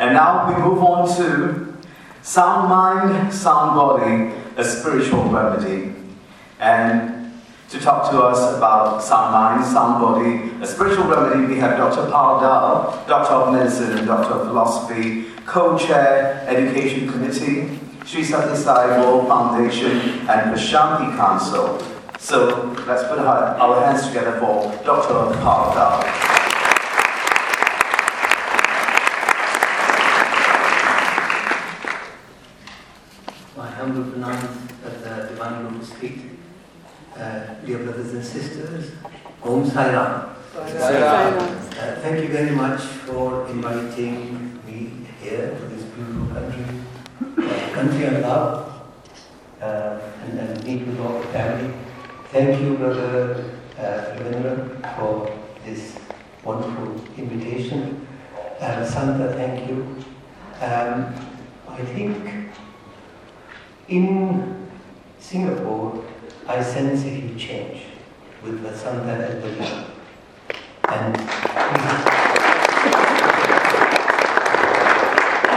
And now we move on to sound mind, sound body, a spiritual remedy. And to talk to us about sound mind, sound body, a spiritual remedy, we have Dr. Pal Dhall, Doctor of Medicine and Doctor of Philosophy, co-chair Education Committee, Sri Sathya Sai World Foundation, and Prashanti Council. So let's put our, our hands together for Dr. Pal Dhall. My at the Divine Guru's feet. Uh, dear brothers and sisters, Om Sai Ram. Uh, thank you very much for inviting me here to this beautiful country, uh, country I love, uh, and, and meet with all the family. Thank you, Brother uh, Ravindra, for this wonderful invitation. Santa, thank you. Um, I think in Singapore, I sense a huge change with the Santa and the And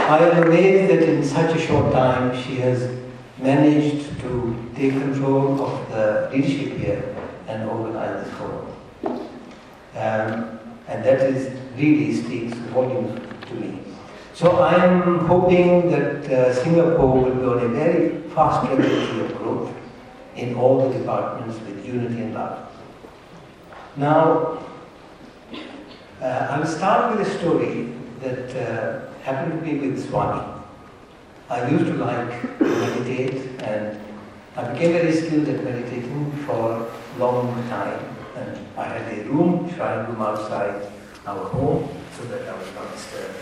I am amazed that in such a short time she has managed to take control of the leadership here and organize this forum. Um, and that is really speaks volumes to me. So I am hoping that uh, Singapore will be on a very trajectory of growth in all the departments with unity and love. Now, uh, I will start with a story that uh, happened to me with Swami. I used to like to meditate and I became very skilled at meditating for a long time. And I had a room, shrine room outside our home so that I was not disturbed.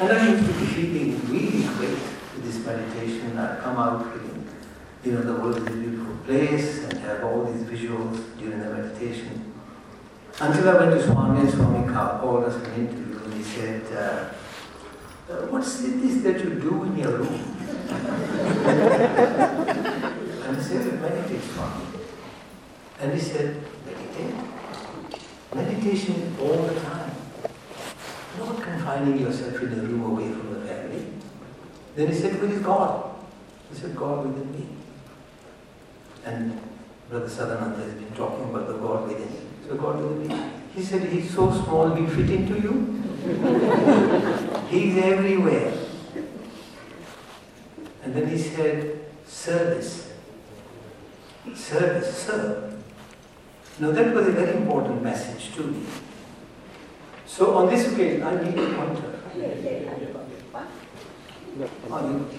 And I used to be feeling really great this meditation. I'd come out feeling, you know, the world is a beautiful place and have all these visuals during the meditation. Until I went to Swami and Swami called us an interview and he said, uh, uh, what's this that you do in your room? and I said, meditate, Swami. And he said, meditate? Meditation all the time. Not confining yourself in a room away from the. Then he said, Where is God? He said, God within me. And Brother Sadananda has been talking about the God within. So God within me. He said, He's so small, he'll fit into you. He's everywhere. And then he said, Service. Service, serve. Now that was a very important message to me. So on this occasion, I need a pointer. No,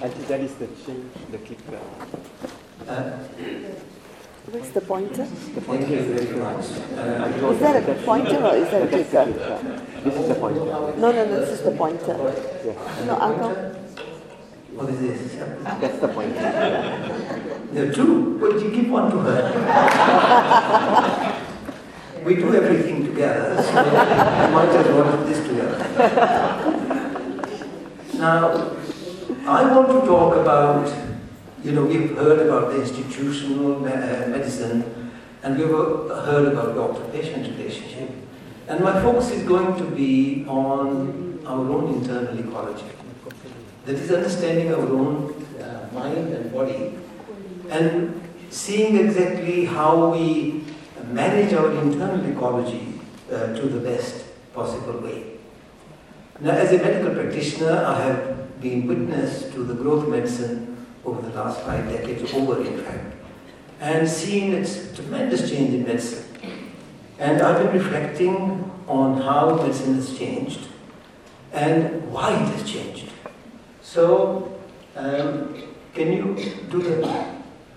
I think that is the change, the clicker. Uh, Where's the pointer? thank you very much. Uh, Is that a pointer or is that a clicker? This is the pointer. No, no, no, this is the pointer. Yes, No, uncle. what is this? that's the pointer. There are two. Well, you give one to her. we do everything together, so we might as well do this together. Now, I want to talk about, you know, we've heard about the institutional uh, medicine and we've heard about doctor-patient relationship. And my focus is going to be on our own internal ecology. That is understanding our own uh, mind and body and seeing exactly how we manage our internal ecology uh, to the best possible way. Now, as a medical practitioner, I have been witness to the growth medicine over the last five decades, over in fact, and seen its tremendous change in medicine. And I've been reflecting on how medicine has changed and why it has changed. So, um, can you do the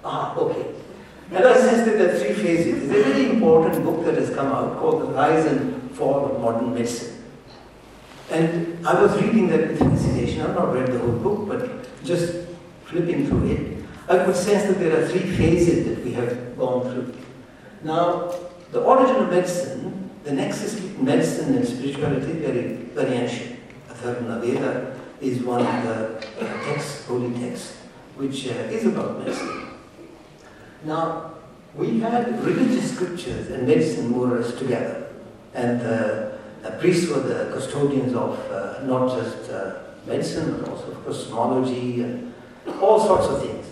Ah, okay. And I sense that there are three phases. There's a very important book that has come out called The Rise and Fall of Modern Medicine. And I was reading that with fascination. I've not read the whole book, but just flipping through it, I could sense that there are three phases that we have gone through. Now, the origin of medicine, the nexus between medicine and spirituality very, very ancient. Atharvana Veda is one of the uh, texts, holy texts, which uh, is about medicine. Now, we had religious scriptures and medicine more or less together. And the uh, priests were the custodians of uh, not just uh, medicine, but also cosmology and all sorts of things.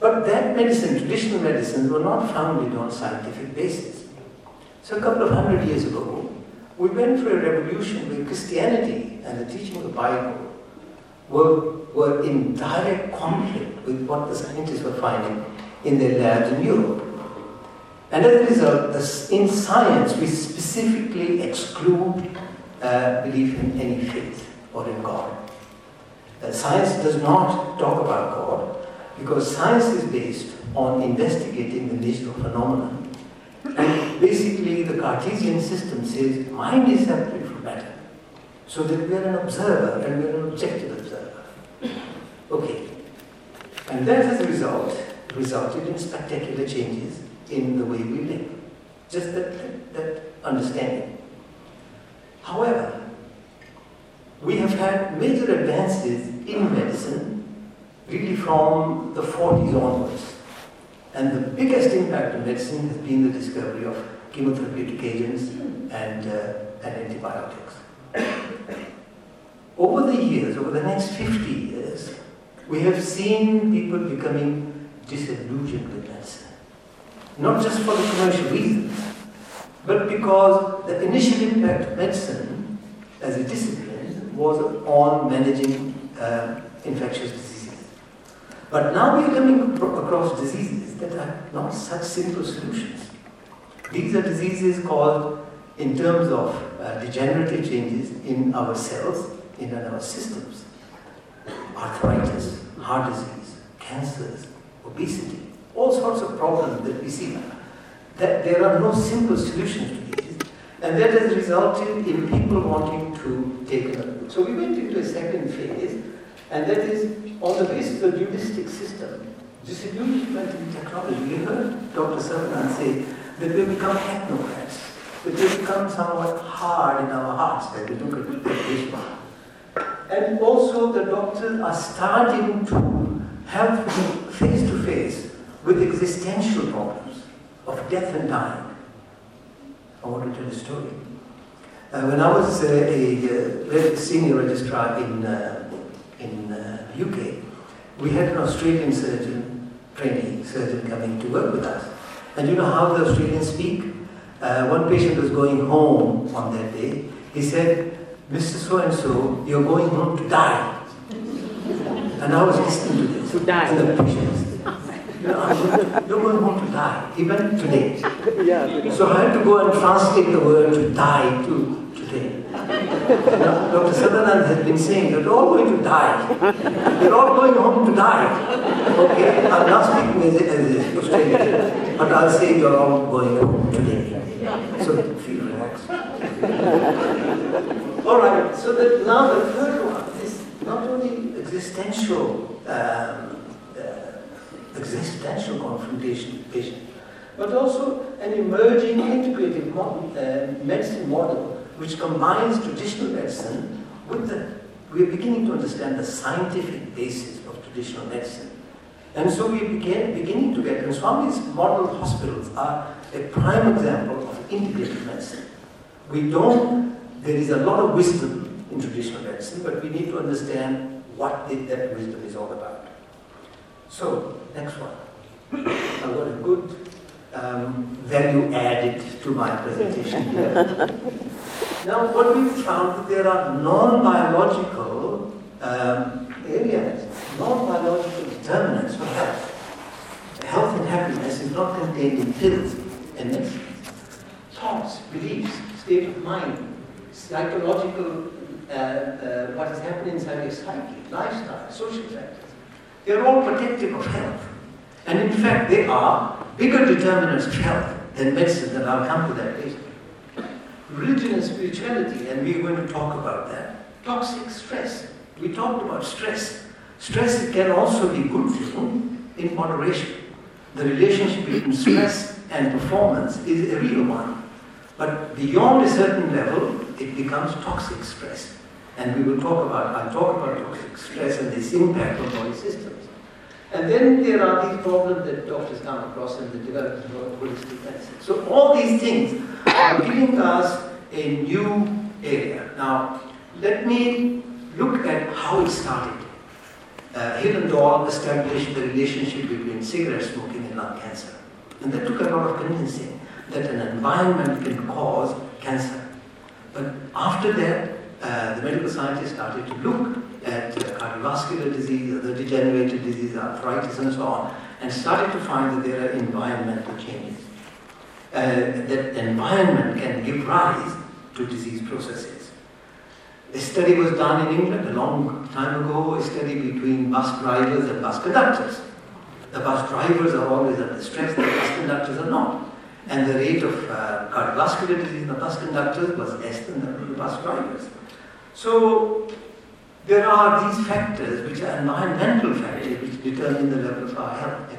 But that medicine, traditional medicines, were not founded on scientific basis. So a couple of hundred years ago, we went through a revolution where Christianity and the teaching of the Bible were, were in direct conflict with what the scientists were finding in their labs in Europe. And as a result, in science, we specifically exclude uh, belief in any faith or in God. Uh, science does not talk about God because science is based on investigating the nature of phenomena. And basically, the Cartesian system says mind is separate from matter. So that we are an observer and we are an objective observer. Okay. And that as a result resulted in spectacular changes in the way we live. Just that, that, understanding. However, we have had major advances in medicine really from the 40s onwards. And the biggest impact on medicine has been the discovery of chemotherapeutic agents and, uh, and antibiotics. over the years, over the next 50 years, we have seen people becoming disillusioned with medicine. Not just for the commercial reasons, but because the initial impact of medicine as a discipline was on managing uh, infectious diseases. But now we are coming across diseases that are not such simple solutions. These are diseases called, in terms of uh, degenerative changes in our cells, in our systems, arthritis, heart disease, cancers, obesity, all sorts of problems that we see. That there are no simple solutions to these, and that has resulted in people wanting to take another a So we went into a second phase, and that is on the basis of the dualistic system, disillusionment in technology. You heard Dr. Saravanan say that we become technocrats, that we become somewhat hard in our hearts, that we look at Vishma. And also the doctors are starting to have face to face with existential problems of death and dying. I want to tell a story. Uh, when I was uh, a, uh, senior registrar in, uh, in UK, uh, we had an Australian surgeon, trainee surgeon coming to work with us. And you know how the Australians speak? Uh, one patient was going home on that day. He said, Mr. So and so, you're going home to die. And I was listening to this. To die. And the patient you one you're going home to die, even today. Yeah. So I had to go and translate the word to die to today. Now, Dr. Saravanan has been saying that you're all going to die. You're all going home to die. Okay, I'm not speaking as, an Australian, but I'll say you're all going home today. So feel relaxed. all right, so that now the third one is not only existential, um, existential confrontation patient, but also an emerging integrative model, uh, medicine model which combines traditional medicine with the, we're beginning to understand the scientific basis of traditional medicine. And so we began beginning to get, and Swami's model hospitals are a prime example of integrative medicine. We don't, there is a lot of wisdom in traditional medicine, but we need to understand what that wisdom is all about. So, next one. I've got a good um, value added to my presentation here. now, what we found that there are non-biological um, areas, non-biological determinants for health. Health and happiness is not contained in pills and medicines. Thoughts, beliefs, state of mind, psychological, uh, uh, what is happening inside your psyche, lifestyle, social factors. They're all protective of health. And in fact, they are bigger determinants of health than medicine, and I'll come to that later. Religion and spirituality, and we're going to talk about that. Toxic stress. We talked about stress. Stress can also be good thing in moderation. The relationship between stress and performance is a real one. But beyond a certain level, it becomes toxic stress. And we will talk about, I'll talk about toxic stress and its impact on body systems. And then there are these problems that doctors come across in the development of holistic medicine. So all these things are giving us a new area. Now, let me look at how it started. Uh, Hill and Doll established the relationship between cigarette smoking and lung cancer. And that took a lot of convincing that an environment can cause cancer. But after that, uh, the medical scientists started to look at uh, cardiovascular disease, other degenerative disease, arthritis, and so on, and started to find that there are environmental changes. Uh, that environment can give rise to disease processes. A study was done in England a long time ago, a study between bus drivers and bus conductors. The bus drivers are always under stress, the bus conductors are not. And the rate of uh, cardiovascular disease in the bus conductors was less than the bus drivers. So there are these factors which are environmental factors which determine the level of our health.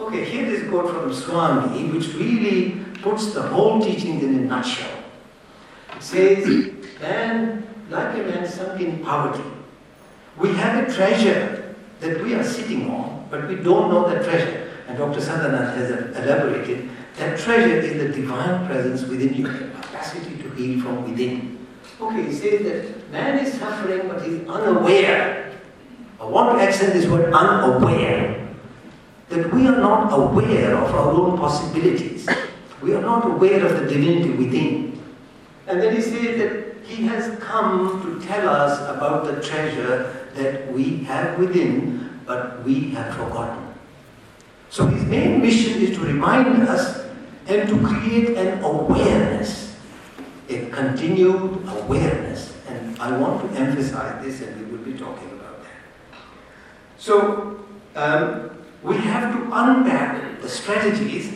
Okay, here is a quote from Swami which really puts the whole teaching in a nutshell. It says, man, like a man sunk in poverty, we have a treasure that we are sitting on, but we don't know that treasure. And Dr. Sandanath has elaborated that treasure is the divine presence within you, the capacity to heal from within. Okay, he says that man is suffering, but he's unaware. I want to accent this word unaware. That we are not aware of our own possibilities. We are not aware of the divinity within. And then he says that he has come to tell us about the treasure that we have within, but we have forgotten. So his main mission is to remind us and to create an awareness, a continued awareness. And I want to emphasize this, and we will be talking about that. So um, we have to unpack the strategies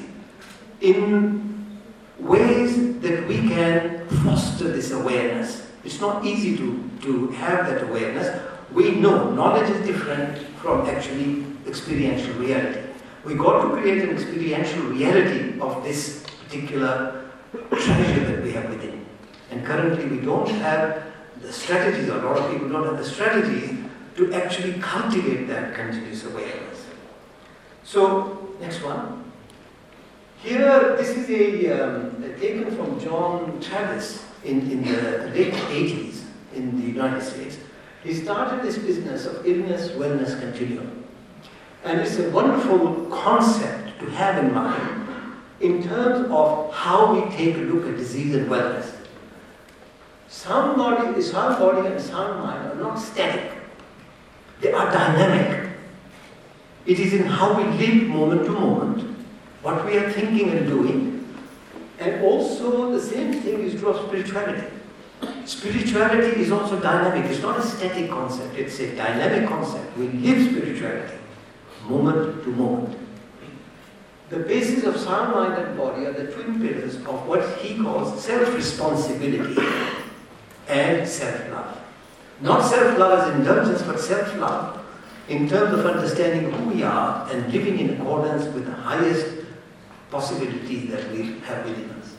in ways that we can foster this awareness. It's not easy to, to have that awareness. We know knowledge is different from actually experiential reality. We got to create an experiential reality of this particular treasure that we have within. And currently we don't have the strategies, or a lot of people don't have the strategies to actually cultivate that continuous awareness. So, next one. Here, this is a, um, taken from John Travis in, in the late 80s in the United States. He started this business of illness wellness continuum. And it's a wonderful concept to have in mind in terms of how we take a look at disease and wellness. Sound body, sound body and sound mind are not static. They are dynamic. It is in how we live moment to moment, what we are thinking and doing, and also the same thing is true of spirituality. Spirituality is also dynamic. It's not a static concept, it's a dynamic concept. We live spirituality moment to moment. The basis of sound mind and body are the twin pillars of what he calls self-responsibility and self-love. Not self-love as indulgence, but self-love in terms of understanding who we are and living in accordance with the highest possibilities that we have within us.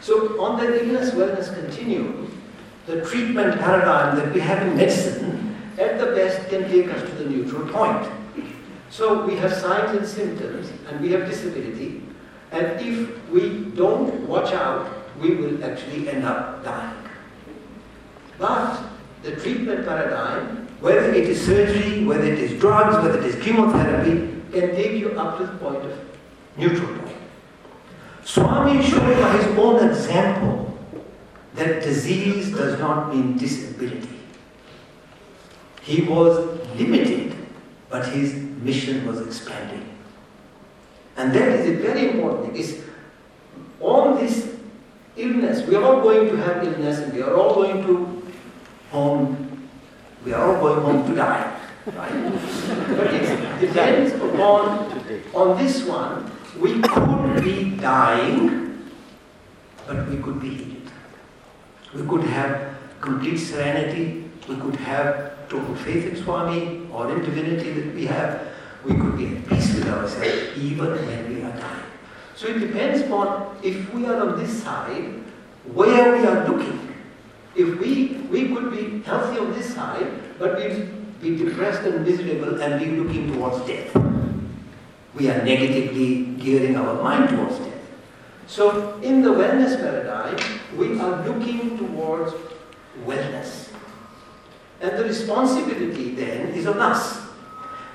So on the illness wellness continuum, the treatment paradigm that we have in medicine at the best can take us to the neutral point. So we have signs and symptoms and we have disability and if we don't watch out, we will actually end up dying. But the treatment paradigm, whether it is surgery, whether it is drugs, whether it is chemotherapy, can take you up to the point of neutral point. Swami showed by his own example that disease does not mean disability. He was limited, but his mission was expanding. And that is a very important thing. Is on this illness, we are all going to have illness and we are all going to home, we are all going home to die. Right? but it depends upon on this one, we could be dying, but we could be healed. We could have complete serenity, we could have total faith in Swami or in divinity that we have, we could be at peace with ourselves even when we are dying. So it depends upon if we are on this side, where we are looking. If we, we could be healthy on this side, but we'd be depressed and miserable and be looking towards death. We are negatively gearing our mind towards death. So, in the wellness paradigm, we are looking towards wellness. And the responsibility then is on us.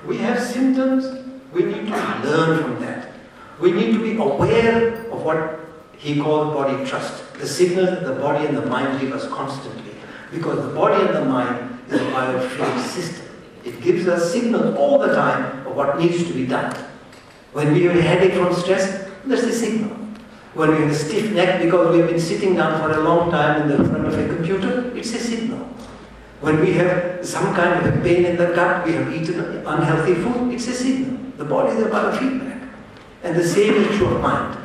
We have symptoms, we need to learn from that. We need to be aware of what he called body trust, the signals that the body and the mind give us constantly. Because the body and the mind is a biofluid system. It gives us signals all the time of what needs to be done. When we have a headache from stress, that's the signal. When we have a stiff neck because we've been sitting down for a long time in the front of a computer, it's a signal. When we have some kind of a pain in the gut, we have eaten unhealthy food, it's a signal. The body is a biofeedback. And the same is true of mind.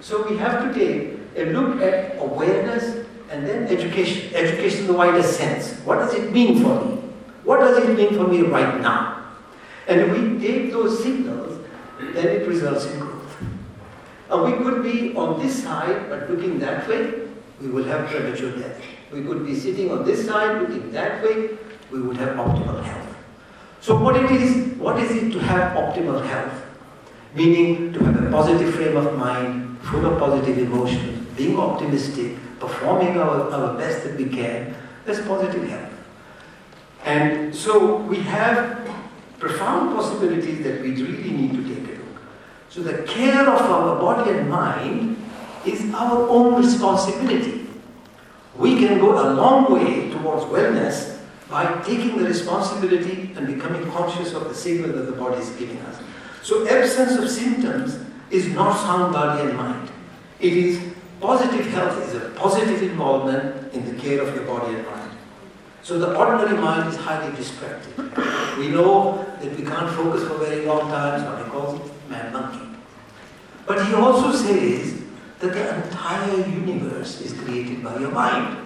So we have to take a look at awareness and then education. Education in the widest sense. What does it mean for me? What does it mean for me right now? And if we take those signals, then it results in growth. And we could be on this side, but looking that way, we will have premature death. We could be sitting on this side, looking that way, we would have optimal health. So what it is, what is it to have optimal health? Meaning to have a positive frame of mind, full of positive emotions, being optimistic, performing our, our best that we can, that's positive health. And so we have profound possibilities that we really need to take a look. So the care of our body and mind is our own responsibility. We can go a long way towards wellness by taking the responsibility and becoming conscious of the signal that the body is giving us. So absence of symptoms is not sound body and mind. It is positive health is a positive involvement in the care of your body and mind. So the ordinary mind is highly distracted. We know that we can't focus for very long times, what he calls mad monkey. But he also says that the entire universe is created by your mind.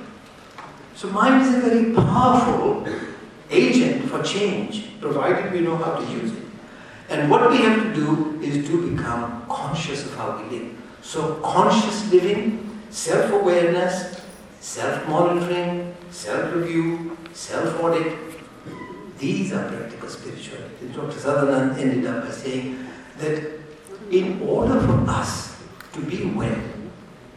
So mind is a very powerful agent for change, provided we know how to use it. And what we have to do is to become conscious of how we live. So conscious living, self-awareness, self-monitoring, self-review, self-audit, these are practical spirituality. Dr. Sutherland ended up by saying that in order for us to be well,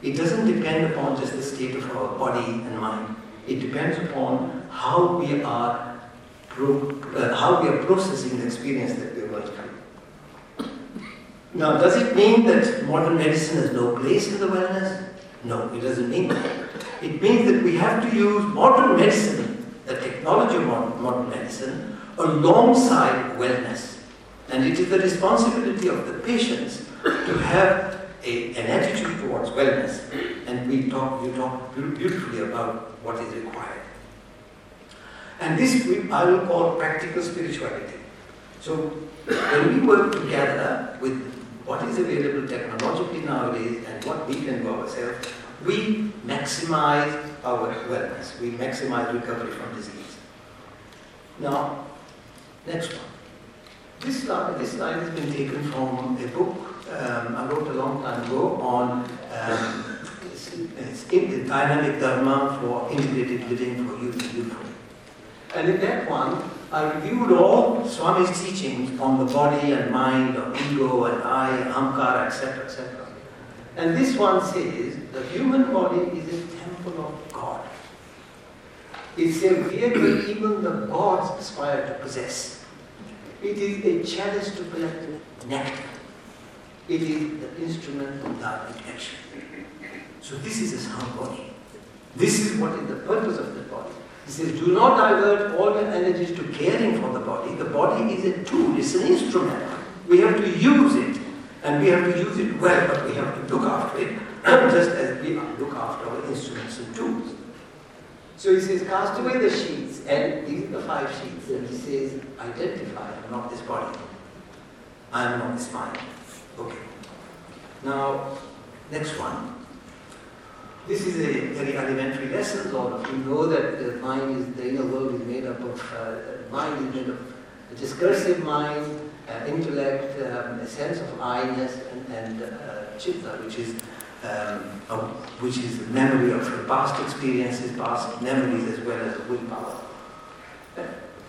it doesn't depend upon just the state of our body and mind. It depends upon how we are pro- uh, how we are processing the experience that we. Now, does it mean that modern medicine has no place in the wellness? No, it doesn't mean that. It means that we have to use modern medicine, the technology of modern, medicine, alongside wellness. And it is the responsibility of the patients to have a, an attitude towards wellness. And we talk, you talk beautifully about what is required. And this we, I will call practical spirituality. So when we work together with what is available technologically nowadays and what we can do ourselves, we maximize our wellness. We maximize recovery from disease. Now, next one. This slide, this slide has been taken from a book um, I wrote a long time ago on um, dynamic dharma for integrated living for youth and youthful. And in that one, I reviewed all Swami's teachings on the body and mind, on ego and I, and ahamkara, etc., etc. And this one says the human body is a temple of God. It's a vehicle even the gods aspire to possess. It is a chalice to collect nectar. It is the instrument of dark action. So this is a sound body. This is what is the purpose of the body. He says, do not divert all your energies to caring for the body. The body is a tool, it's an instrument. We have to use it. And we have to use it well, but we have to look after it, just as we look after our instruments and tools. So he says, cast away the sheaths, and these are the five sheaths. And he says, identify, I'm not this body. I am not this mind. Okay. Now, next one. This is a very elementary lesson. All We know that the mind is, the inner world is made up of, uh, mind is made of a discursive mind, uh, intellect, um, a sense of I-ness, and, and uh, chitta, which is um, uh, which is memory of past experiences, past memories, as well as willpower.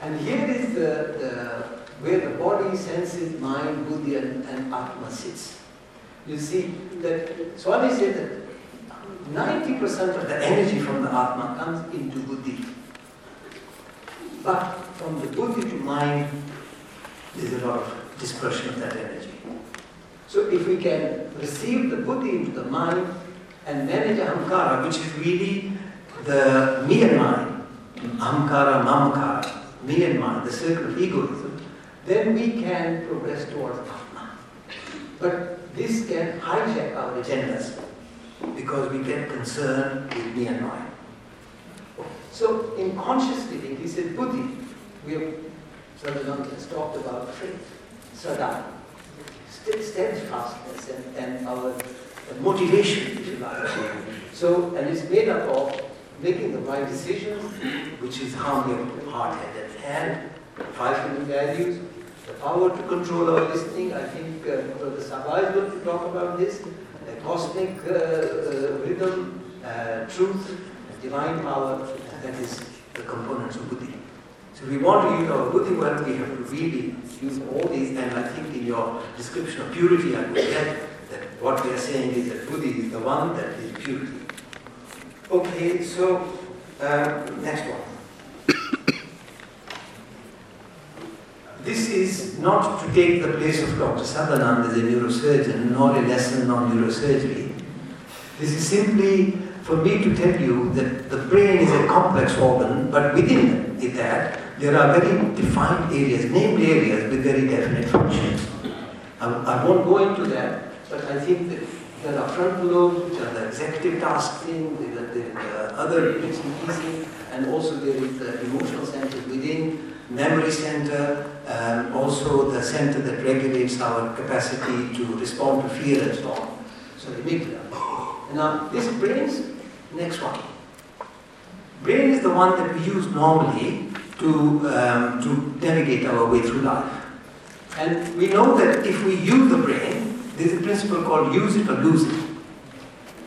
And here is the, the where the body, senses, mind, buddhi, and, and atma sits. you see that Swami said that 90% of the energy from the Atma comes into buddhi. But from the buddhi to mind, there's a lot of dispersion of that energy. So if we can receive the buddhi into the mind and manage ahamkara, which is really the me and mine, ahamkara, mamkara, me and mine, the circle of egoism, then we can progress towards Atma. But this can hijack our agendas because we get concerned with me and mine. So in conscious living, he said buddhi. We have Sadhananda has talked about faith, sada, st- steadfastness and, and our motivation, if you like. So, and it's made up of making the right decisions, which is heart, head, and hand, five human values, the power to control our listening. I think uh, Brother Sabha is going to talk about this. Cosmic uh, uh, rhythm, uh, truth, divine power, that is the components of buddhi. So we want to use our buddhi well, we have to really use all these, and I think in your description of purity, I would get that what we are saying is that buddhi is the one that is purity. Okay, so uh, next one. This is not to take the place of Dr. Sadhanand as a neurosurgeon, nor a lesson on neurosurgery. This is simply for me to tell you that the brain is a complex organ, but within it that there are very defined areas, named areas with very definite functions. I, I won't go into that, but I think that there are frontal lobes, which are the executive tasking, there are the other bits and pieces, and also there is the emotional center within, memory center, um, also the center that regulates our capacity to respond to fear and so on. So the amygdala. Now, this brain's next one. Brain is the one that we use normally to, um, to navigate our way through life. And we know that if we use the brain, there's a principle called use it or lose it.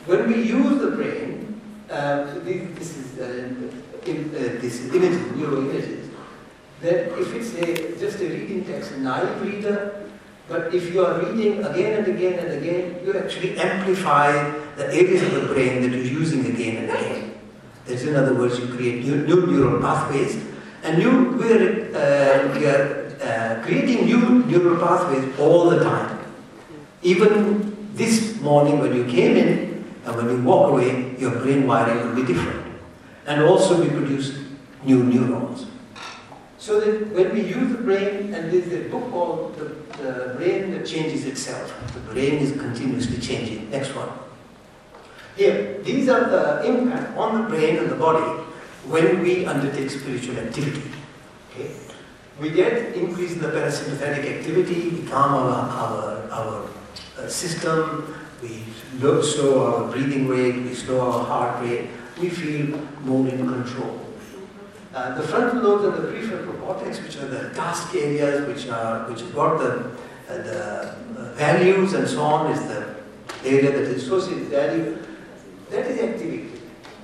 When we use the brain, uh, this is uh, this is images, neuro images, that if it's a, just a reading text, a naive reader, but if you are reading again and again and again, you actually amplify the areas of the brain that you're using again and again. That's in other words, you create new, new neural pathways, and you, we're, uh, we are uh, creating new neural pathways all the time. Even this morning when you came in and when you walk away, your brain wiring will be different. And also we produce new neurons. So that when we use the brain, and there's a book called the, the Brain That Changes Itself. The brain is continuously changing. Next one. Here, these are the impact on the brain and the body when we undertake spiritual activity. Okay? We get increase in the parasympathetic activity, we calm our, our, our uh, system, we slow our breathing rate, we slow our heart rate, we feel more in control. Uh, the frontal lobes and the prefrontal cortex, which are the task areas, which are which got the, uh, the values and so on, is the area that is associated with value, that is activated.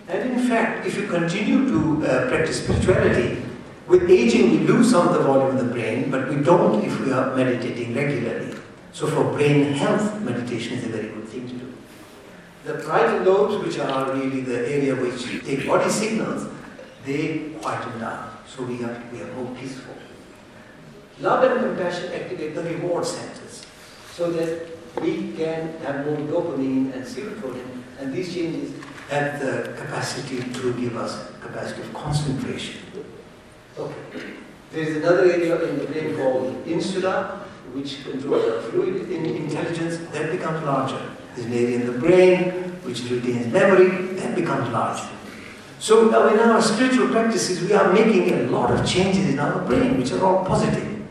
And in fact, if you continue to uh, practice spirituality, with aging we lose some of the volume of the brain, but we don't if we are meditating regularly. So for brain health, meditation is a very good thing to do. The parietal lobes, which are really the area which take body signals, they quieten down. So we are, we are more peaceful. Love and compassion activate the reward centers so that we can have more dopamine and serotonin, and these changes have the capacity to give us capacity of concentration. Okay. There is another area in the brain called insula, which controls our fluid in intelligence, that becomes larger. There's an area in the brain which retains memory, that becomes larger. So now in our spiritual practices, we are making a lot of changes in our brain, which are all positive.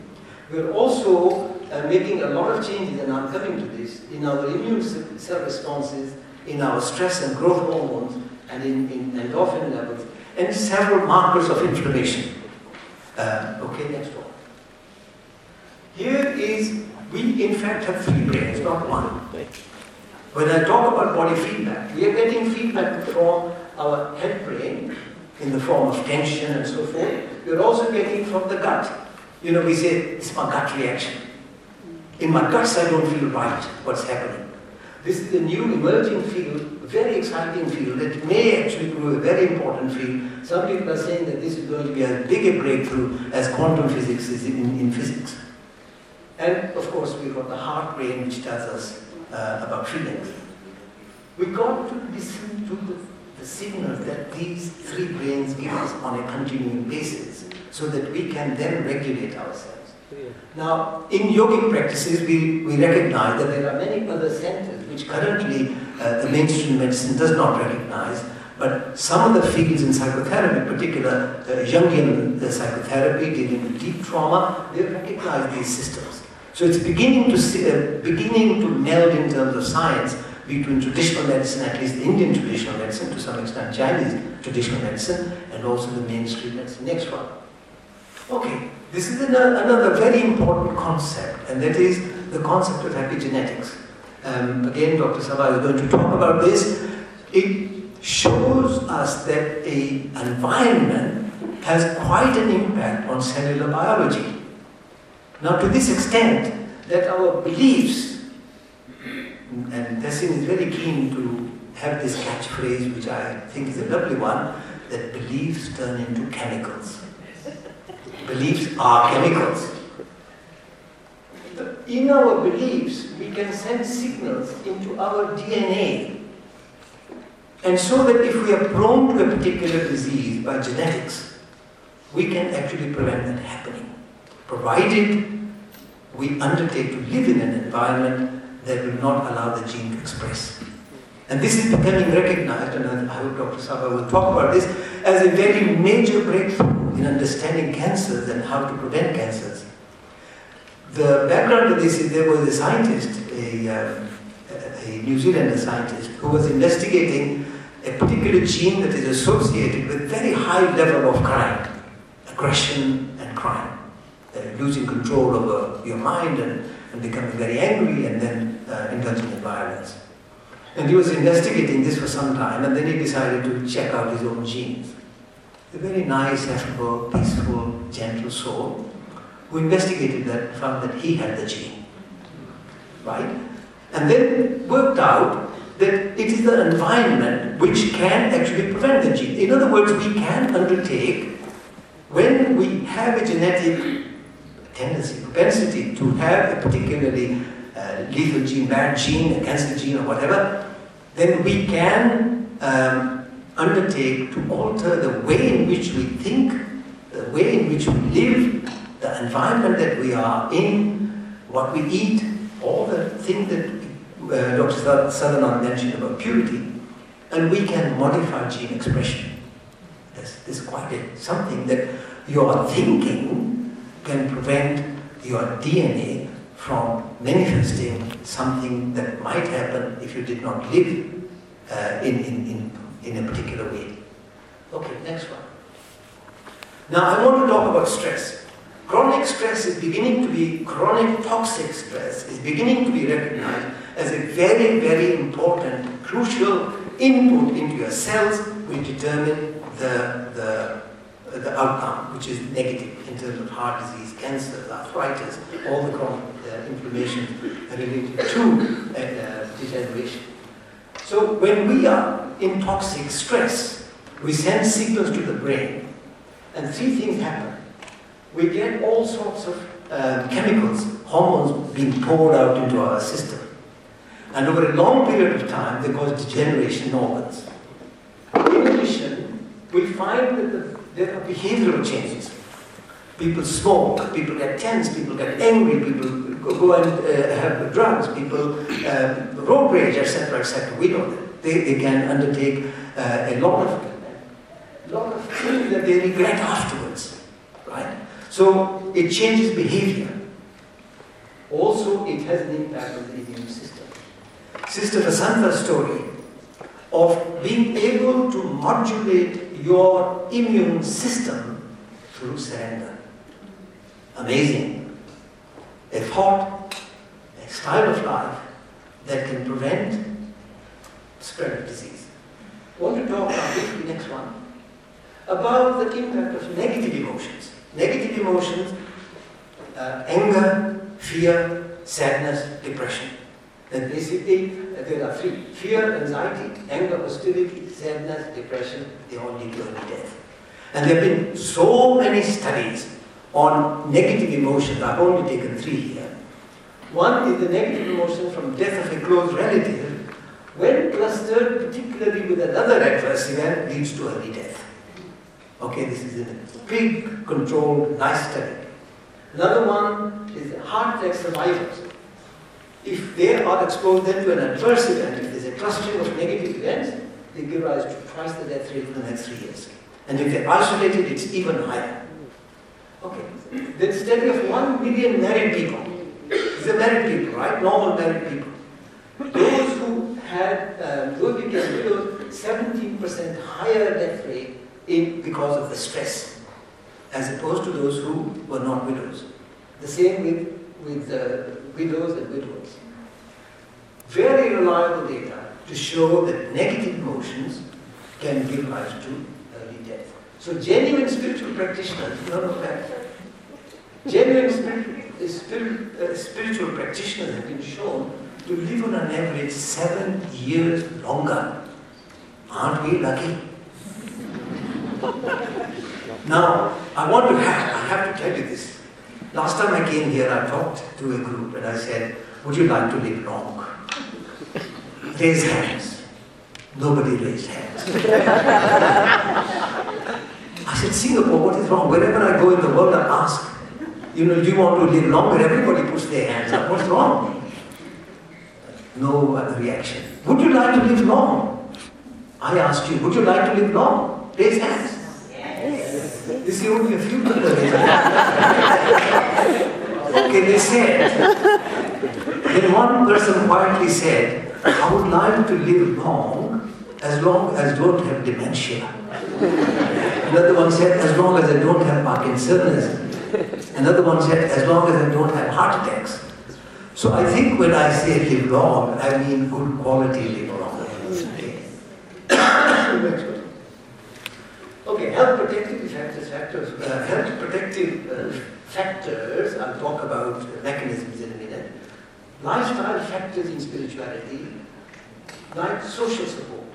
We're also uh, making a lot of changes, and I'm coming to this, in our immune cell responses, in our stress and growth hormones, and in, in endorphin levels, and several markers of inflammation. Uh, okay, next one. Here is, we in fact have three brains, not one. When I talk about body feedback, we are getting feedback from our head brain in the form of tension and so forth. We're also getting from the gut. You know, we say, it's my gut reaction. In my guts, I don't feel right what's happening. This is a new emerging field, very exciting field that may actually prove a very important field. Some people are saying that this is going to be as big a breakthrough as quantum physics is in, in physics. And of course, we've got the heart brain, which tells us uh, about feelings. We've got to listen to the, the signals that these three brains give us on a continuing basis so that we can then regulate ourselves. Now, in yogic practices, we, we recognize that there are many other centers which currently uh, the mainstream medicine does not recognize, but some of the fields in psychotherapy, in particular uh, Jungian uh, psychotherapy dealing with deep trauma, they recognize these systems. So it's beginning to see, uh, beginning to meld in terms of science between traditional medicine, at least Indian traditional medicine, to some extent Chinese traditional medicine, and also the mainstream medicine. Next one. Okay, this is another, very important concept, and that is the concept of epigenetics. Um, again, Dr. Sabha is going to talk about this. It shows us that a environment has quite an impact on cellular biology. Now, to this extent, that our beliefs, and Tessin is very keen to have this catchphrase, which I think is a lovely one, that beliefs turn into chemicals. Beliefs are chemicals. In our beliefs, we can send signals into our DNA. And so that if we are prone to a particular disease by genetics, we can actually prevent that happening, provided we undertake to live in an environment that will not allow the gene to express. And this is becoming recognized, and I hope Dr. Sabha will talk about this, as a very major breakthrough in understanding cancers and how to prevent cancers. The background to this is there was a scientist, a, uh, a New Zealander scientist, who was investigating a particular gene that is associated with very high level of crime, aggression and crime, uh, losing control over your mind and, and becoming very angry and then uh, indulging in violence. And he was investigating this for some time, and then he decided to check out his own genes. A very nice, affable, peaceful, gentle soul who investigated that found that he had the gene. Right? And then worked out that it is the environment which can actually prevent the gene. In other words, we can undertake, when we have a genetic tendency, propensity to have a particularly lethal gene, bad gene, a cancer gene, or whatever, then we can um, undertake to alter the way in which we think, the way in which we live, the environment that we are in, what we eat, all the things that uh, Dr. Sadanand mentioned about purity, and we can modify gene expression. This, this is quite a, something that your thinking can prevent your DNA from manifesting something that might happen if you did not live uh, in, in, in, in a particular way. Okay, next one. Now I want to talk about stress. Chronic stress is beginning to be, chronic toxic stress is beginning to be recognized as a very, very important, crucial input into your cells which determine the, the, the outcome, which is negative in terms of heart disease, cancer, arthritis, all the chronic inflammation related to uh, degeneration. So when we are in toxic stress, we send signals to the brain, and three things happen. We get all sorts of uh, chemicals, hormones being poured out into our system. And over a long period of time, they cause degeneration in organs. In addition, we find that the, there are behavioral changes. People smoke, people get tense, people get angry, people go, and uh, have drugs, people uh, road rage, etc., etc. We know that. They, they can undertake uh, a lot of lot of things that they regret afterwards, right? So it changes behavior. Also, it has an impact on the immune system. Sister Vasanta's story of being able to modulate your immune system through surrender. Amazing. A thought, a style of life that can prevent spread of disease. I want to talk now, the next one, about the impact of negative emotions. Negative emotions, uh, anger, fear, sadness, depression. That basically uh, there are three fear, anxiety, anger, hostility, sadness, depression, they all lead to early death. And there have been so many studies on negative emotions. I've only taken three here. One is the negative emotion from death of a close relative, when clustered particularly with another adverse event, leads to early death. Okay, this is a big, controlled, nice study. Another one is heart attack survivors. If they are exposed then to an adverse event, if there's a clustering of negative events, they give rise to twice the death rate in the next three years. And if they're isolated, it's even higher. Okay. Then study of one million married people. These are married people, right? Normal married people. Those who had, um, those became widows, 17% higher death rate in, because of the stress, as opposed to those who were not widows. The same with, with uh, widows and widows. Very reliable data to show that negative emotions can give rise to. So genuine spiritual practitioners, you know that. Genuine spiritual, spirit, uh, spiritual practitioners have been shown to live on an average seven years longer. Aren't we lucky? Now, I want to have, I have to tell you this. Last time I came here, I talked to a group and I said, would you like to live long? Raise hands. Nobody raised hands. I said, Singapore, what is wrong? Wherever I go in the world, I ask, you know, do you want to live longer? Everybody puts their hands up. What's wrong? No reaction. Would you like to live long? I asked you, would you like to live long? Raise hands. Yes. You see, only a few people raise Okay, they said. Then one person quietly said, I would like to live long as long as don't have dementia. Another one said, as long as I don't have Parkinson's. Another one said, as long as I don't have heart attacks. So I think when I say live long, I mean good quality live long. Okay, okay health protective factors, factors uh, health protective uh, factors, I'll talk about mechanisms in a minute. Lifestyle factors in spirituality, like social support,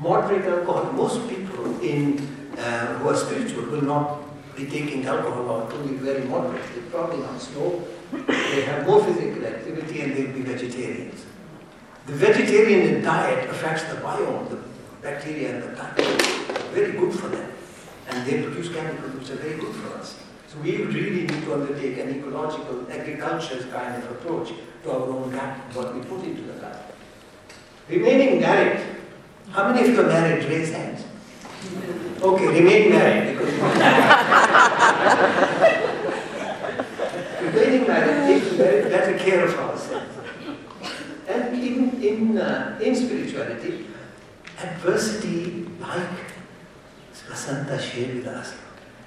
moderate alcohol. Most people in uh, who are spiritual will not be taking alcohol or only very moderate. They probably not smoke. They have more physical activity and they'll be vegetarians. The vegetarian diet affects the biome, the bacteria in the gut. Very good for them. And they produce chemicals which are very good for us. So we really need to undertake an ecological, agriculture kind of approach to our own gut, what we put into the gut. Remaining married. How many of you are married? Raise hands. Okay, remain married because remaining married, taking better care of ourselves. And in, in, uh, in spirituality, adversity, like Vasanta shared with us,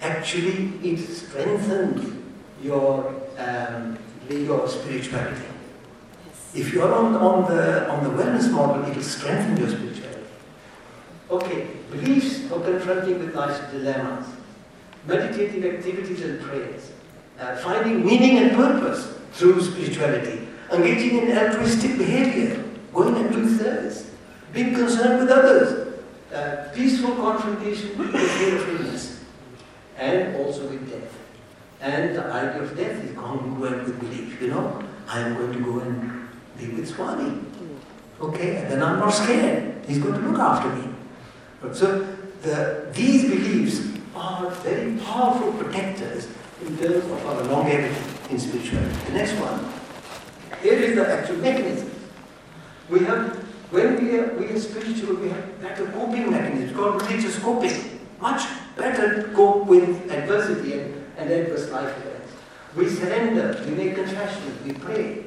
actually it strengthens your, um, your spirituality. If you are on, on, the, on the wellness model, it will strengthen your spirituality. Okay, beliefs for confronting with life's dilemmas, meditative activities and prayers, uh, finding meaning and purpose through spirituality, engaging in altruistic behavior, going and doing service, being concerned with others, uh, peaceful confrontation with the fear of illness, and also with death. And the idea of death is congruent with belief. You know, I am going to go and be with Swami. Okay, and then I'm not scared. He's going to look after me. So the, these beliefs are very powerful protectors in terms of our longevity in spirituality. The next one, here is the actual mechanism. We have, when we are, we are spiritual, we have better coping mechanisms called religious coping. Much better cope with adversity and, and adverse life events. We surrender, we make confessions, we pray.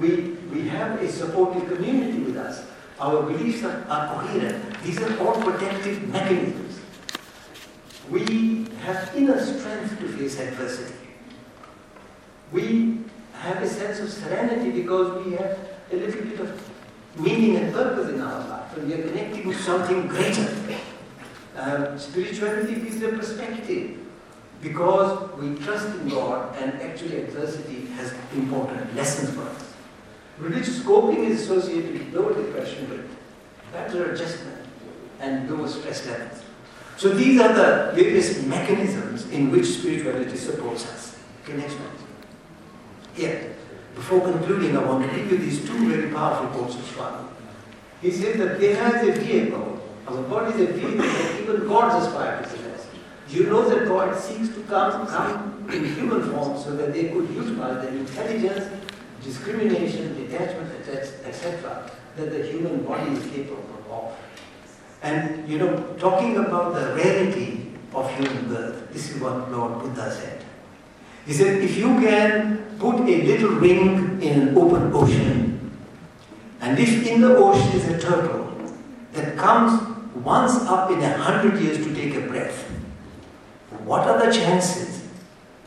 We, we have a supportive community with us. Our beliefs are, are coherent. These are all protective mechanisms. We have inner strength to face adversity. We have a sense of serenity because we have a little bit of meaning and purpose in our life, and we are connecting with something greater. Um, spirituality gives a perspective because we trust in God, and actually adversity has important lessons for us. Religious coping is associated with lower depression better adjustment, and lower stress levels. So these are the various mechanisms in which spirituality supports us. Okay, next. Yeah. Before concluding, I want to give you these two very powerful quotes of Swami. He says that there has a vehicle, our body is a vehicle that even gods aspire to possess. You know that God seeks to come, come in human form so that they could utilize their intelligence, discrimination, detachment, etc., that the human body is capable of. And you know, talking about the rarity of human birth, this is what Lord Buddha said. He said, if you can put a little ring in an open ocean, and if in the ocean is a turtle that comes once up in a hundred years to take a breath, what are the chances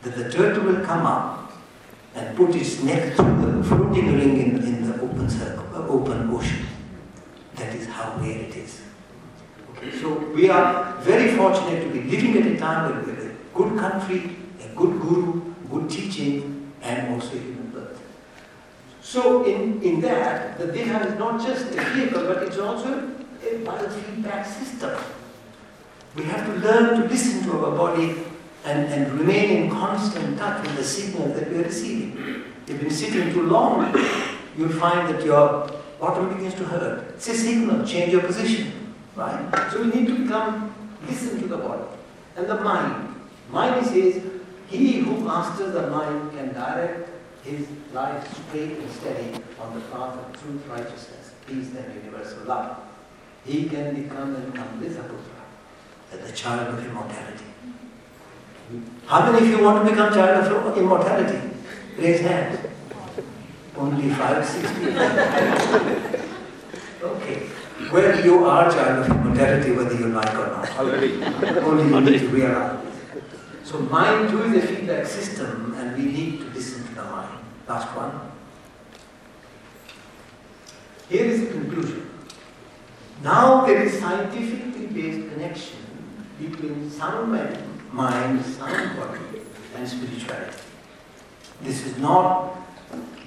that the turtle will come up and put its neck through the floating ring in, in the open circle, uh, open ocean? That is how rare it is. Okay, so we are very fortunate to be living at a time where we have a good country, a good guru, good teaching, and also human birth. So in, in that, the Deha is not just a vehicle, but it's also a biofeedback system. We have to learn to listen to our body and, and remain in constant touch with the signals that we are receiving. If you've been sitting too long, you'll find that your bottom begins to hurt. It's a signal, change your position. Right? So we need to become, listen to the body. And the mind. Mind says, he who masters the mind can direct his life straight and steady on the path of truth, righteousness, peace, and universal love. He can become an Amritaputra, the child of immortality. How many of you want to become child of immortality? Raise hands. Only five, six people. okay. Well, you are child of immortality whether you like or not. Already. Only you need to realize. So mind too is a feedback system and we need to listen to the mind. Last one. Here is the conclusion. Now there is scientifically based connection between sound mind, sound body, and spirituality. This is not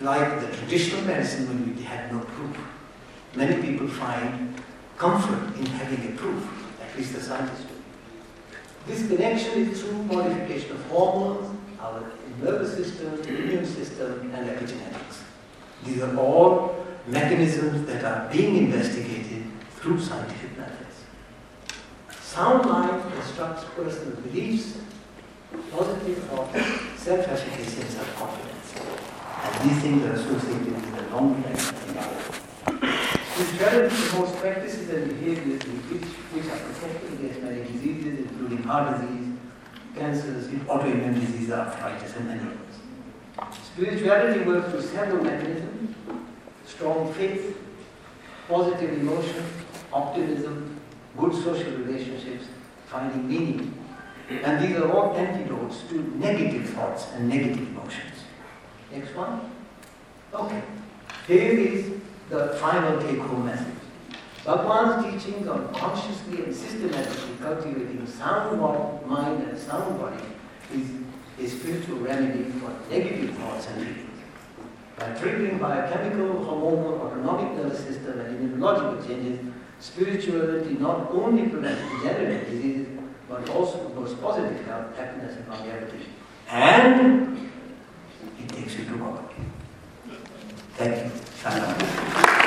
like the traditional medicine when we had no proof. Many people find comfort in having a proof, at least the scientists do. This connection is through modification of hormones, our nervous system, immune system, and epigenetics. These are all mechanisms that are being investigated through scientific. Sound mind constructs personal beliefs, positive thoughts, self-efficacy, and self-confidence. And these things are associated with a long life in life. Spirituality promotes practices and behaviors which, which are protected against many diseases, including heart disease, cancers, autoimmune disease, arthritis, and many others. Spirituality works through several mechanisms strong faith, positive emotion, optimism, good social relationships, finding meaning. And these are all antidotes to negative thoughts and negative emotions. Next one. Okay. Here is the final take-home message. Bhagwan's teachings on consciously and systematically cultivating sound mind and sound body is a spiritual remedy for negative thoughts and feelings. By triggering biochemical, hormonal, autonomic nervous system and immunological changes, spirituality not only prevents degenerative diseases, but also promotes positive health, happiness, and longevity. And it takes you to God. Thank you.